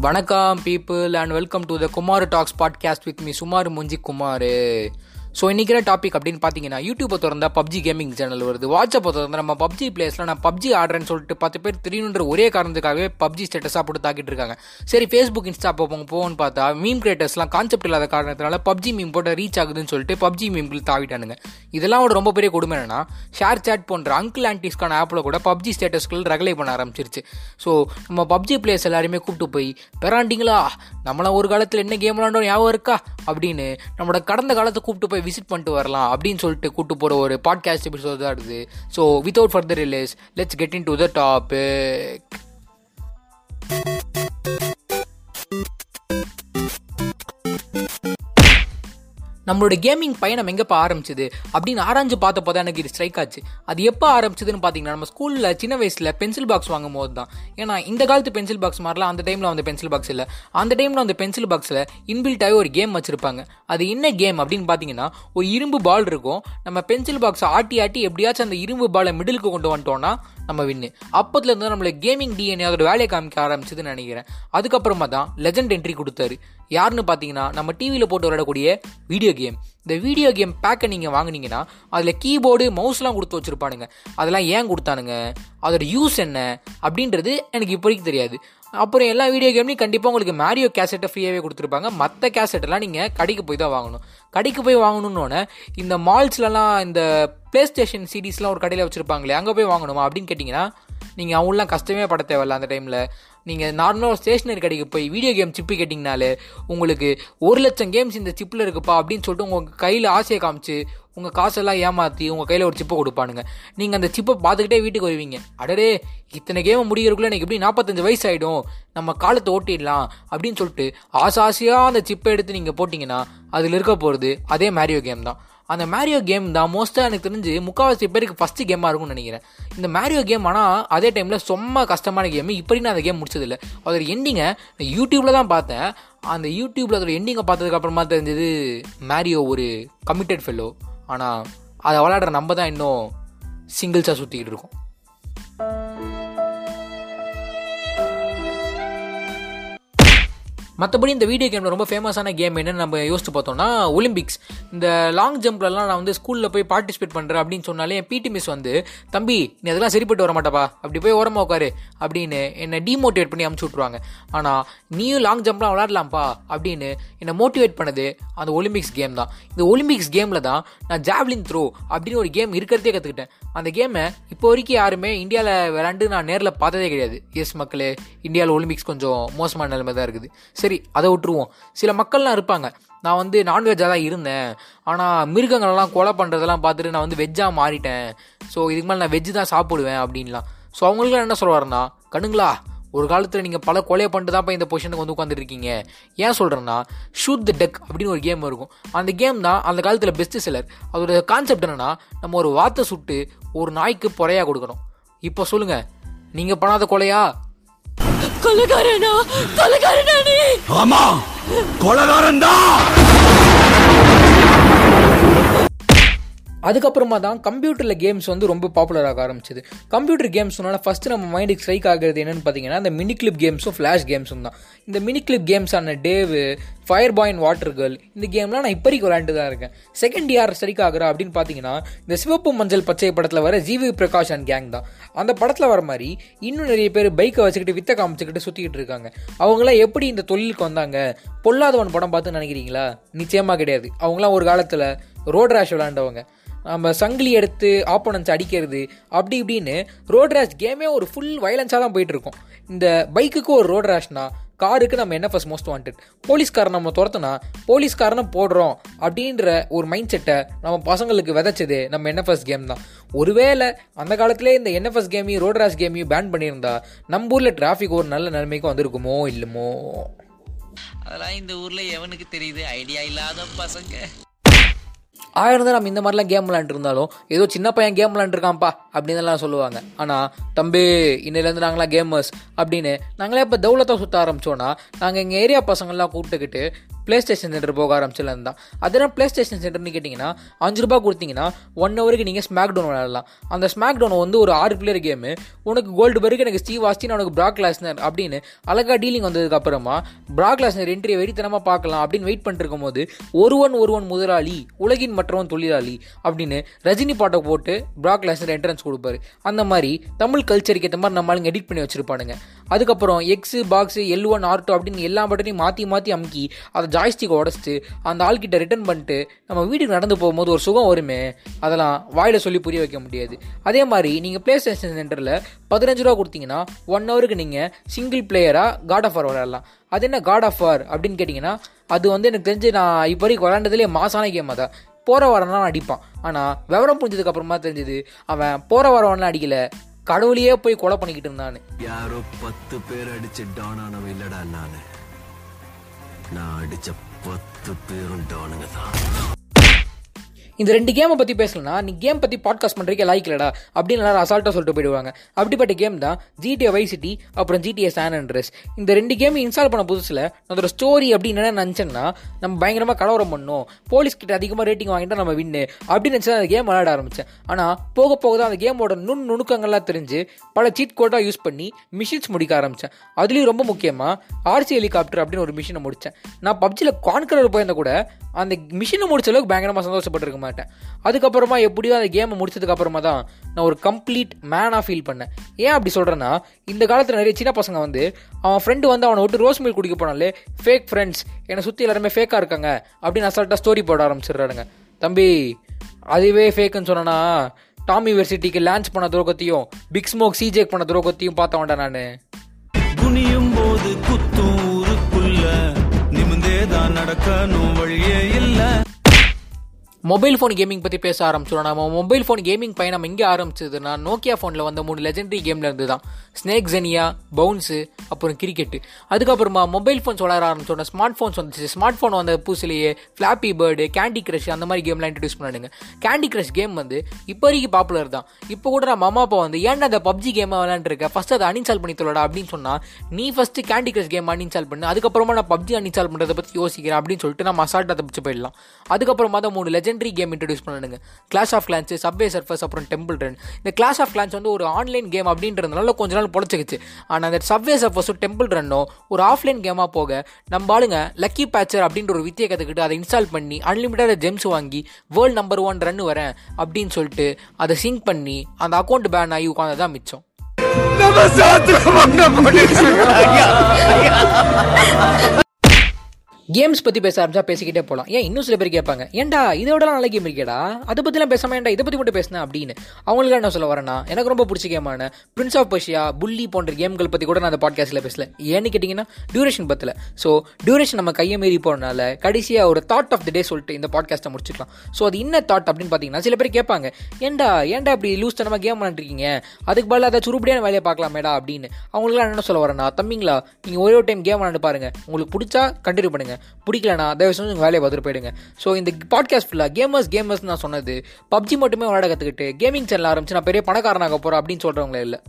வணக்கம் people and welcome to the Kumar talks podcast with me சுமார் முஞ்சி Kumar so இன்றைக்கிற topic அப்படின்னு பார்த்தீங்கன்னா யூடியூப்பை திறந்தா பப்ஜி கேமிங் சேனல் வருது. வாட்ஸ்அப்பை திறந்தா நம்ம பப்ஜி பிளேஸில் நான் பப்ஜி ஆடுறேன்னு சொல்லிட்டு பத்து பேர் திடீர்னுன்ற ஒரே காரணத்துக்காகவே பப்ஜி ஸ்டேட்டஸாக போட்டு தாக்கிட்டு இருக்காங்க. சரி ஃபேஸ்புக் இன்ஸ்டா போங்க போகணும்னு பார்த்தா மீம் கிரியேட்டர்ஸ்லாம் கான்செப்ட் இல்லாத காரணத்தினால பப்ஜி மீம் போட்டு ரீச் ஆகுதுன்னு சொல்லிட்டு பப்ஜி மீம்கள் தாவிட்டானுங்க. இதெல்லாம் ஒரு ரொம்ப பெரிய கொடுமை என்னன்னா ஷேர் சேட் போன்ற அங்கிள் ஆன்டிஸ்க்கான ஆப்பில் கூட பப்ஜி ஸ்டேட்டஸ்கள் ரெகுலே பண்ண ஆரம்பிச்சிருச்சு. ஸோ நம்ம பப்ஜி பிளேயர்ஸ் எல்லாருமே கூப்பிட்டு போய் பெறாண்டிங்களா? நம்மளாம் ஒரு காலத்தில் என்ன கேம் விளாண்டோம் ஞாபகம் இருக்கா? அப்படின்னு நம்மளோட கடந்த காலத்தை கூப்பிட்டு போய் விசிட் பண்ணிட்டு வரலாம் அப்படின்னு சொல்லிட்டு கூட்டு போகிற ஒரு பாட்காஸ்ட் எபிசோட் தான் இருக்குது so without further delays let's get into the topic நம்மளோட கேமிங் பயணம் எங்கப்போ ஆரம்பிச்சது? அப்படின்னு ஆராய்ஞ்சு பார்த்தப்போ தான் எனக்கு இது ஸ்ட்ரைக் ஆச்சு. அது எப்போ ஆரம்பிச்சதுன்னு பார்த்தீங்கன்னா நம்ம ஸ்கூலில் சின்ன வயசில் பென்சில் பாக்ஸ் வாங்கும் போது தான். ஏன்னா இந்த காலத்து பென்சில் பாக்ஸ் மாதிரிலாம் அந்த டைமில் வந்து பென்சில் பாக்ஸ் இல்லை. அந்த டைமில் அந்த பென்சில் பாக்ஸில் இன்பில்ட்டாகவே ஒரு கேம் வச்சுருப்பாங்க. அது என்ன கேம் அப்படின்னு பார்த்தீங்கன்னா ஒரு இரும்பு பால் இருக்கும். நம்ம பென்சில் பாக்ஸை ஆட்டி ஆட்டி எப்படியாச்சும் அந்த இரும்பு பாலை மிடிலுக்கு கொண்டு வந்துட்டோம்னா நம்ம வின்னு அப்போதுலேருந்து நம்மளுக்கு கேமிங் டிஎன்ஏ அதோட வேலையை காமிக்க ஆரம்பிச்சதுன்னு நினைக்கிறேன். அதுக்கப்புறமா தான் லெஜண்ட் என்ட்ரி கொடுத்தாரு. யாருன்னு பார்த்தீங்கன்னா நம்ம டிவியில் போட்டு விளையாடக்கூடிய வீடியோ கேம் இந்த வீடியோ கேம் பேக்கை நீங்கள் வாங்கினீங்கன்னா அதில் கீபோர்டு மவுஸ்லாம் கொடுத்து வச்சுருப்பானுங்க. அதெல்லாம் ஏன் கொடுத்தானுங்க? அதோட யூஸ் என்ன? அப்படின்றது எனக்கு இப்போதைக்கு தெரியாது. அப்புறம் எல்லா வீடியோ கேம்லையும் கண்டிப்பாக உங்களுக்கு மேரியோ கேசட்டை ஃப்ரீயாகவே கொடுத்துருப்பாங்க. மற்ற கேசட்டெல்லாம் நீங்கள் கடைக்கு போய் தான் வாங்கணும். கடைக்கு போய் வாங்கணுன்னொன்னே இந்த மால்ஸ்லலாம் இந்த ப்ளே ஸ்டேஷன் சீரீஸ்லாம் ஒரு கடையில் வச்சுருப்பாங்களே அங்கே போய் வாங்கணுமா அப்படின்னு கேட்டிங்கன்னா நீங்கள் அவங்களாம் கஷ்டமே பட தேவையில்ல அந்த டைமில் நீங்கள் நார்மலாக ஸ்டேஷனரி கடைக்கு போய் வீடியோ கேம் சிப்பு கேட்டிங்கனாலே உங்களுக்கு ஒரு லட்சம் கேம்ஸ் இந்த சிப்பில் இருக்குப்பா அப்படின்னு சொல்லிட்டு உங்கள் கையில் ஆசையை காமிச்சு உங்கள் காசெல்லாம் ஏமாற்றி உங்கள் கையில் ஒரு சிப்பை கொடுப்பானுங்க. நீங்கள் அந்த சிப்பை பார்த்துக்கிட்டே வீட்டுக்கு வருவீங்க. அடடே இத்தனை கேமை முடிகிறக்குள்ளே எனக்கு எப்படி நாற்பத்தஞ்சு வயசு ஆகிடும் நம்ம காலத்தை ஓட்டிடலாம் அப்படின்னு சொல்லிட்டு ஆசை ஆசையாக அந்த சிப்பை எடுத்து நீங்கள் போட்டிங்கன்னா அதில் இருக்க போகிறது அதே மேரியோ கேம் தான். அந்த மேரியோ கேம் தான் மோஸ்ட்டாக எனக்கு தெரிஞ்சு முக்கால்வாசி பேருக்கு ஃபஸ்ட்டு கேமாக இருக்கும்னு நினைக்கிறேன். இந்த மேரியோ கேம் ஆனால் அதே டைமில் ரொம்ப கஷ்டமான கேம் இப்படி நான் அந்த கேம் முடிச்சதில்லை. அதோட எண்டிங்கை யூடியூப்பில் தான் பார்த்தேன். அந்த யூடியூப்பில் அதோட எண்டிங்கை பார்த்ததுக்கப்புறமா தெரிஞ்சது மேரியோ ஒரு கமிட்டட் ஃபெல்லோ ஆனால் அதை விளையாடுற நம்ம தான் இன்னும் சிங்கிள்ஸாக சுற்றிக்கிட்டு இருக்கோம். மற்றபடி இந்த வீடியோ கேமில் ரொம்ப ஃபேமஸான கேம் என்னன்னு நம்ம யோசிச்சு பார்த்தோம்னா ஒலிம்பிக்ஸ் இந்த லாங் ஜம்ப்லலாம் நான் வந்து ஸ்கூலில் போய் பார்ட்டிசிபேட் பண்ணுறேன் அப்படின்னு சொன்னாலே என் பிடி மிஸ் வந்து தம்பி நீ அதெல்லாம் சரிப்பட்டு வர மாட்டப்பா அப்படி போய் ஓரமாக உட்காரு அப்படின்னு என்னை டிமோட்டிவேட் பண்ணி அமுச்சு விட்ருவாங்க ஆனால் நீயும் லாங் ஜம்ப்லாம் விளாட்லாம்ப்பா அப்படின்னு என்னை மோட்டிவேட் பண்ணது அந்த ஒலிம்பிக்ஸ் கேம் தான். இந்த ஒலிம்பிக்ஸ் கேமில் தான் நான் ஜாவ்லின் த்ரோ அப்படின்னு ஒரு கேம் இருக்கிறதே கற்றுக்கிட்டேன் அந்த கேமை இப்போ வரைக்கும் யாருமே இந்தியாவில் விளாண்டு நான் நேரில் பார்த்ததே கிடையாது. எஸ் மக்களே இந்தியாவில் ஒலிம்பிக்ஸ் கொஞ்சம் மோசமான நிலைமை தான் இருக்குது. சரி அதை விட்டுருவோம். சில மக்கள்லாம் இருப்பாங்க. நான் வந்து நான்வெஜ்ஜாக தான் இருந்தேன். ஆனால் மிருகங்களெல்லாம் கொலை பண்ணுறதெல்லாம் பார்த்துட்டு நான் வந்து வெஜ்ஜாக மாறிட்டேன். ஸோ இதுக்கு மேலே நான் வெஜ்ஜு தான் சாப்பிடுவேன் அப்படின்லாம். ஸோ அவங்களுக்குலாம் என்ன சொல்லுவாருன்னா கண்ணுங்களா ஒரு காலத்தில் நீங்கள் பல கொலையை பண்ணிட்டு தான் இந்த பொசிஷனுக்கு வந்து உட்காந்துருக்கீங்க ஏன் சொல்கிறேன்னா ஷூட் த டெக் அப்படின்னு ஒரு கேம் இருக்கும். அந்த கேம் தான் அந்த காலத்தில் பெஸ்ட் செல்லர் அதோட கான்செப்ட் என்னென்னா நம்ம ஒரு வார்த்தை சுட்டு ஒரு நாய்க்கு பொறையாக கொடுக்கணும். இப்போ சொல்லுங்கள் நீங்கள் பண்ணாத கொலையா? கொலைகாரனா? ஆமா கொலகாரன் அதுக்கப்புறமா தான் கம்ப்யூட்டரில் கேம்ஸ் வந்து ரொம்ப பாப்புலர் ஆக ஆரம்பிச்சது. கம்ப்யூட்டர் கேம்ஸ் சொன்னால் ஃபஸ்ட்டு நம்ம மைண்டுக்கு ஸ்ட்ரைக் ஆகிறது என்னென்னு பார்த்தீங்கன்னா இந்த மினி கிளிப் கேம்ஸும் ஃப்ளாஷ் கேம்ஸும் தான். இந்த மினி கிளிப் கேம்ஸான டேவு fire boy and water girl இந்த கேம்லாம் நான் இப்போதைக்கு விளையாண்டு தான் இருக்கேன். செகண்ட் யார் ஸ்ட்ரைக் ஆகிறா அப்படின்னு பார்த்தீங்கன்னா இந்த சிவப்பு மஞ்சள் பச்சை படத்தில் வர ஜிவி பிரகாஷ் அண்ட் கேங் தான். அந்த படத்தில் வர மாதிரி இன்னும் நிறைய பேர் பைக்கை வச்சுக்கிட்டு வித்த காமிச்சுக்கிட்டு சுற்றிக்கிட்டு இருக்காங்க. அவங்களாம் எப்படி இந்த தொழிலுக்கு வந்தாங்க? பொல்லாதவன் படம் பார்த்து நினைக்கிறீங்களா? நிச்சயமாக கிடையாது. அவங்களாம் ஒரு காலத்தில் ரோட் ரேஷ் விளாண்டவங்க நம்ம சங்கிலி எடுத்து ஆப்போனன்ஸ் அடிக்கிறது அப்படி இப்படின்னு ரோட் ரேஷ் கேமே ஒரு ஃபுல் வயலன்ஸாக தான் போயிட்டுருக்கும். இந்த பைக்குக்கு ஒரு ரோட் ரேஷ்னா காருக்கு நம்ம என்ன ஃபஸ்ட் மோஸ்ட் வாண்டட் போலீஸ்காரன் நம்ம துரத்துனா போலீஸ்காரனை போடுறோம் அப்படின்ற ஒரு மைண்ட் செட்டை நம்ம பசங்களுக்கு விதைச்சது நம்ம என்எஃப்எஸ் கேம் தான். ஒருவேளை அந்த காலத்திலே இந்த என்எஃப்எஸ் கேமையும் ரோட் ரேஷ் கேமையும் பேன் பண்ணியிருந்தா நம்ம ஊரில் டிராஃபிக் ஒரு நல்ல நிலைமைக்கு வந்திருக்குமோ இல்லமோ? அதெல்லாம் இந்த ஊரில் எவனுக்கு தெரியுது? ஐடியா இல்லாத பசங்க. ஆயிரம் தான் நம்ம இந்த மாதிரிலாம் கேம் விளாண்டுருந்தாலும் ஏதோ சின்ன பையன் கேம் விளாண்டுருக்கான்ப்பா அப்படின்னு எல்லாம் சொல்லுவாங்க. ஆனால் தம்பி இன்னிலேருந்து நாங்களாம் கேமர்ஸ் அப்படின்னு நாங்களே இப்போ தௌலத்தை சுற்ற ஆரம்பிச்சோன்னா நாங்கள் எங்கள் ஏரியா பசங்கள்லாம் கூப்பிட்டுக்கிட்டு பிளே ஸ்டேஷன் சென்டர் போக ஆரம்பிச்சதுலேருந்து தான் அதெல்லாம் பிளே ஸ்டேஷன் சென்டர்னு கேட்டிங்கன்னா அஞ்சு ரூபா கொடுத்தீங்கன்னா ஒன் ஹவருக்கு நீங்கள் ஸ்மாக் டவுன் விளையாடலாம். அந்த ஸ்மாக் டவுன் வந்து ஒரு ஆறு பிளேயர் கேமு உனக்கு கோல்டு பர்க் எனக்கு ஸ்டீவ் ஆஸ்டின் உனக்கு பிராக் லாஸ்னர் அப்படின்னு அழகா டீலிங் வந்ததுக்கு அப்புறமா பிராக் லாஸ்னர் என்ட்ரியை வெறித்தனமாக பார்க்கலாம் அப்படின்னு வெயிட் பண்ணிட்டு போது ஒருவன் ஒருவன் முதலாளி உலகின் மற்றவன் தொழிலாளி அப்படின்னு ரஜினி பாட்டை போட்டு பிராக் லாஸ்னர் என்ட்ரன்ஸ் கொடுப்பாரு. அந்த மாதிரி தமிழ் கல்ச்சருக்கு ஏற்ற மாதிரி நம்ம ஆளுங்க எடிட் பண்ணி வச்சிருப்பானுங்க. அதுக்கப்புறம் X box L one R two அப்படின்னு எல்லா பட்டனையும் மாற்றி மாற்றி அமுக்கி அதை ஜாய்ஸ்டிக் உடச்சிட்டு அந்த ஆள்கிட்ட ரிட்டர்ன் பண்ணிட்டு நம்ம வீட்டுக்கு நடந்து போகும்போது ஒரு சுகம் வருமே அதெல்லாம் வாயில் சொல்லி புரிய வைக்க முடியாது. அதே மாதிரி நீங்கள் ப்ளே ஸ்டேஷன் சென்டரில் பதினஞ்சு ரூபா கொடுத்தீங்கன்னா ஒன் ஹவருக்கு நீங்கள் சிங்கிள் பிளேயராக காட் ஆஃப் வார் விளையாடலாம். அது என்ன காட் ஆஃப் வார் அப்படின்னு கேட்டிங்கன்னா அது வந்து எனக்கு தெரிஞ்சு நான் இப்போ வரைக்கும் விளாண்டதுலேயே மாசான கேம் அதான். போகிற வாரம்லாம் அடிப்பான். ஆனால் விவரம் புரிஞ்சதுக்கு அப்புறமா தெரிஞ்சது அவன் போகிற வாரம்லாம் அடிக்கலை. கடவுளையே போய் கொலை பண்ணிக்கிட்டு இருந்தான்னு யாரோ பத்து பேர் அடிச்சு டானானவன் இல்லடா நானு. நான் அடிச்ச பத்து பேரும் டானுங்க தான். இந்த ரெண்டு கேமை பற்றி பேசலனா நீ கேம் பற்றி பாட்காஸ்ட் பண்ணுறீங்க லாய்க்கலடா அப்படின்னு எல்லாரும் அசால்ட்டாக சொல்லிட்டு போயிடுவாங்க. அப்படிப்பட்ட கேம் தான் ஜிடிஏ வை சிட்டி அப்புறம் ஜிடிஏ சான் அண்ட்ரஸ் இந்த ரெண்டு கேம் இன்ஸ்டால் பண்ண புதுசில் அதோட ஸ்டோரி அப்படின்னு என்ன நினச்சேன்னா நம்ம பயங்கரமாக கலவரம் பண்ணோம். போலீஸ் கிட்ட அதிகமாக ரேட்டிங் வாங்கிட்டா நம்ம வின்னு அப்படின்னு நினச்சி அந்த கேம் விளையாட ஆரம்பித்தேன் ஆனால் போக போக தான் அந்த கேமோட நுண் நுணுக்கங்கள்லாம் தெரிஞ்சு பல சீட் கோட்டாக யூஸ் பண்ணி மிஷின்ஸ் முடிக்க ஆரம்பித்தேன் அதுலேயும் ரொம்ப முக்கியமாக ஆர்சி ஹெலிகாப்டர் அப்படின்னு ஒரு மிஷினை முடித்தேன் நான் பப்ஜியில் கான்கரர் போயிருந்த கூட அந்த மிஷினை முடிச்ச அளவுக்கு பயங்கரமாக சந்தோஷப்பட்டிருக்க மாட்டேன். அதுக்கப்புறமா எப்படியோ அந்த கேமை முடிச்சதுக்கப்புறமா தான் நான் ஒரு கம்ப்ளீட் மேனாக ஃபீல் பண்ணேன். ஏன் அப்படி சொல்கிறேன்னா இந்த காலத்தில் நிறைய சின்ன பசங்க வந்து அவன் ஃப்ரெண்டு வந்து அவனை விட்டு ரோஸ் மில் குடிக்க போனாலே ஃபேக் ஃப்ரெண்ட்ஸ் என்னை சுற்றி எல்லாருமே ஃபேக்காக இருக்காங்க அப்படின்னு அசால்ட்டாக ஸ்டோரி போட ஆரம்பிச்சிடுறானுங்க. தம்பி அதுவே ஃபேக்குன்னு சொன்னனா டாம் யூனிவர்சிட்டிக்கு லான்ச் பண்ண துரோகத்தையும் பிக் ஸ்மோக் சிஜேக் பண்ண துரோகத்தையும் பார்த்த வேண்டாம் நான். குனியும் போது குத்தூருக்குள்ள ஊருக்குள்ள நிமிந்தே தான் நடக்கணும் வழியே இல்லை. மொபைல் ஃபோன் கேமிங் பற்றி பேச ஆரம்பிச்சிடும் நம்ம மொபைல் ஃபோன் கேமிங் பயணம் எங்கே ஆரம்பிச்சதுன்னா நோக்கியா ஃபோனில் வந்த மூணு லெஜெண்டரி கேமில் இருந்து தான் ஸ்னேக் ஜெனியா பவுன்ஸு அப்புறம் கிரிக்கெட்டு அதுக்கப்புறமா மொபைல் ஃபோன்ஸ் வளர ஆரம்பிச்சோன்னா ஸ்மார்ட் ஃபோன்ஸ் வந்துச்சு. ஸ்மார்ட் ஃபோன் வந்த புதுசுலேயே ஃப்ளாப்பி பேர்டு கேண்டி கிரஷ் அந்த மாதிரி கேம்லாம் இன்ட்ரடியூஸ் பண்ணானுங்க. கேண்டி கிரஷ் கேம் வந்து இப்போ வரைக்கும் பாப்புலர் தான். இப்போ கூட நம்ம அம்மா அப்பா வந்து ஏன்னா அந்த பப்ஜி கேமை விளாண்டுருக்க ஃபஸ்ட் அதை அன்இன்ஸ்டால் பண்ணி தொல்லடா அப்படின்னு சொன்னால் நீ first candy crush game uninstall பண்ணு. அதுக்கப்புறமா நான் பப்ஜி அன்இன்ஸ்டால் பண்ணுறதை பற்றி யோசிக்கிறேன் அப்படின்னு சொல்லிட்டு நம்ம அசால்ட்டாக தப்பிச்சு போயிடலாம். அதுக்கப்புறமா தான் மூணு legendary game introduce பண்ணானுங்க. Clash of clans subway surfers அப்புறம் டெம்பிள் ரன் இந்த கிளாஸ் ஆஃப் கிளான்ஸ் வந்து ஒரு ஆன்லைன் கேம் அப்படின்றதுனால கொஞ்ச நாள் பொழைச்சிக்கிச்சு. ஆனால் அந்த சப்வே சர்ஃபஸும் டெம்பிள் ரன்னும் ஒரு ஆஃப்லைன் கேமாக போக நம்ம ஆளுங்க லக்கி பேச்சர் அப்படின்ற ஒரு வித்தியை கற்றுக்கிட்டு அதை இன்ஸ்டால் பண்ணி அன்லிமிட்டட் ஜெம்ஸ் வாங்கி வேர்ல்டு நம்பர் ஒன் ரன் வரேன் அப்படின்னு சொல்லிட்டு அதை சிங்க் பண்ணி அந்த அக்கௌண்ட் பேன் ஆகி உட்காந்து தான் மிச்சம். நம்ம சாத்திரமான கேம்ஸ் பற்றி பேச ஆரம்பிச்சா பேசிக்கிட்டே போகலாம் ஏன் இன்னும் சில பேர் கேட்பாங்க ஏன்டா இதோடலாம் நல்ல கேம் இருக்கேடா? அதை பற்றிலாம் பேசாம ஏன்டா இதை பற்றி மட்டும் பேசினேன் அப்படின்னு. அவங்களுக்கு என்ன சொல்ல வரேன்னா எனக்கு ரொம்ப பிடிச்ச கேமான பிரின்ஸ் ஆஃப் பர்ஷியா புள்ளி போன்ற கேம்கள் பற்றி கூட நான் அந்த பாட்காஸ்ட்டில் பேசல. ஏன்னு கேட்டிங்கன்னா டியூரேஷன் பற்றில ஸோ டியூரேஷன் நம்ம கையை மீறி போனனால கடைசியாக ஒரு தாட் ஆஃப் த டே சொல்லிட்டு இந்த பாட்காஸ்ட்டை முடிச்சுக்கலாம். ஸோ அது என்ன தாட் அப்படின்னு பார்த்தீங்கன்னா சில பேர் கேட்பாங்க ஏன்டா ஏன்டா இப்படி லூஸ் தனமாக கேம் பண்ணிட்டுருக்கீங்க அதுக்கு பதிலாக ஏதாச்சும் சுருப்படியான வேலையை பார்க்கலாமேடா அப்படின்னு. அவங்களுக்குலாம் என்ன சொல்ல வரேன்னா தம்பிங்களா நீங்கள் ஒரே ஒரு டைம் கேம் விளாண்டு பாருங்கள் உங்களுக்கு பிடிச்சா கண்டினியூ பண்ணுங்கள் பிடிக்கலனா தயவு செஞ்சு உங்கள் வேலையை பார்த்துட்டு போயிடுங்க. ஸோ இந்த பாட்காஸ்ட் ஃபுல்லாக கேமர்ஸ் கேமர்ஸ் நான் சொன்னது பப்ஜி மட்டுமே விளையாட கற்றுக்கிட்டு கேமிங் சேனல் ஆரம்பிச்சு நான் பெரிய பணக்காரனாக போகிறேன் அப்படின்னு சொல்கிறவங்களே இல்லை.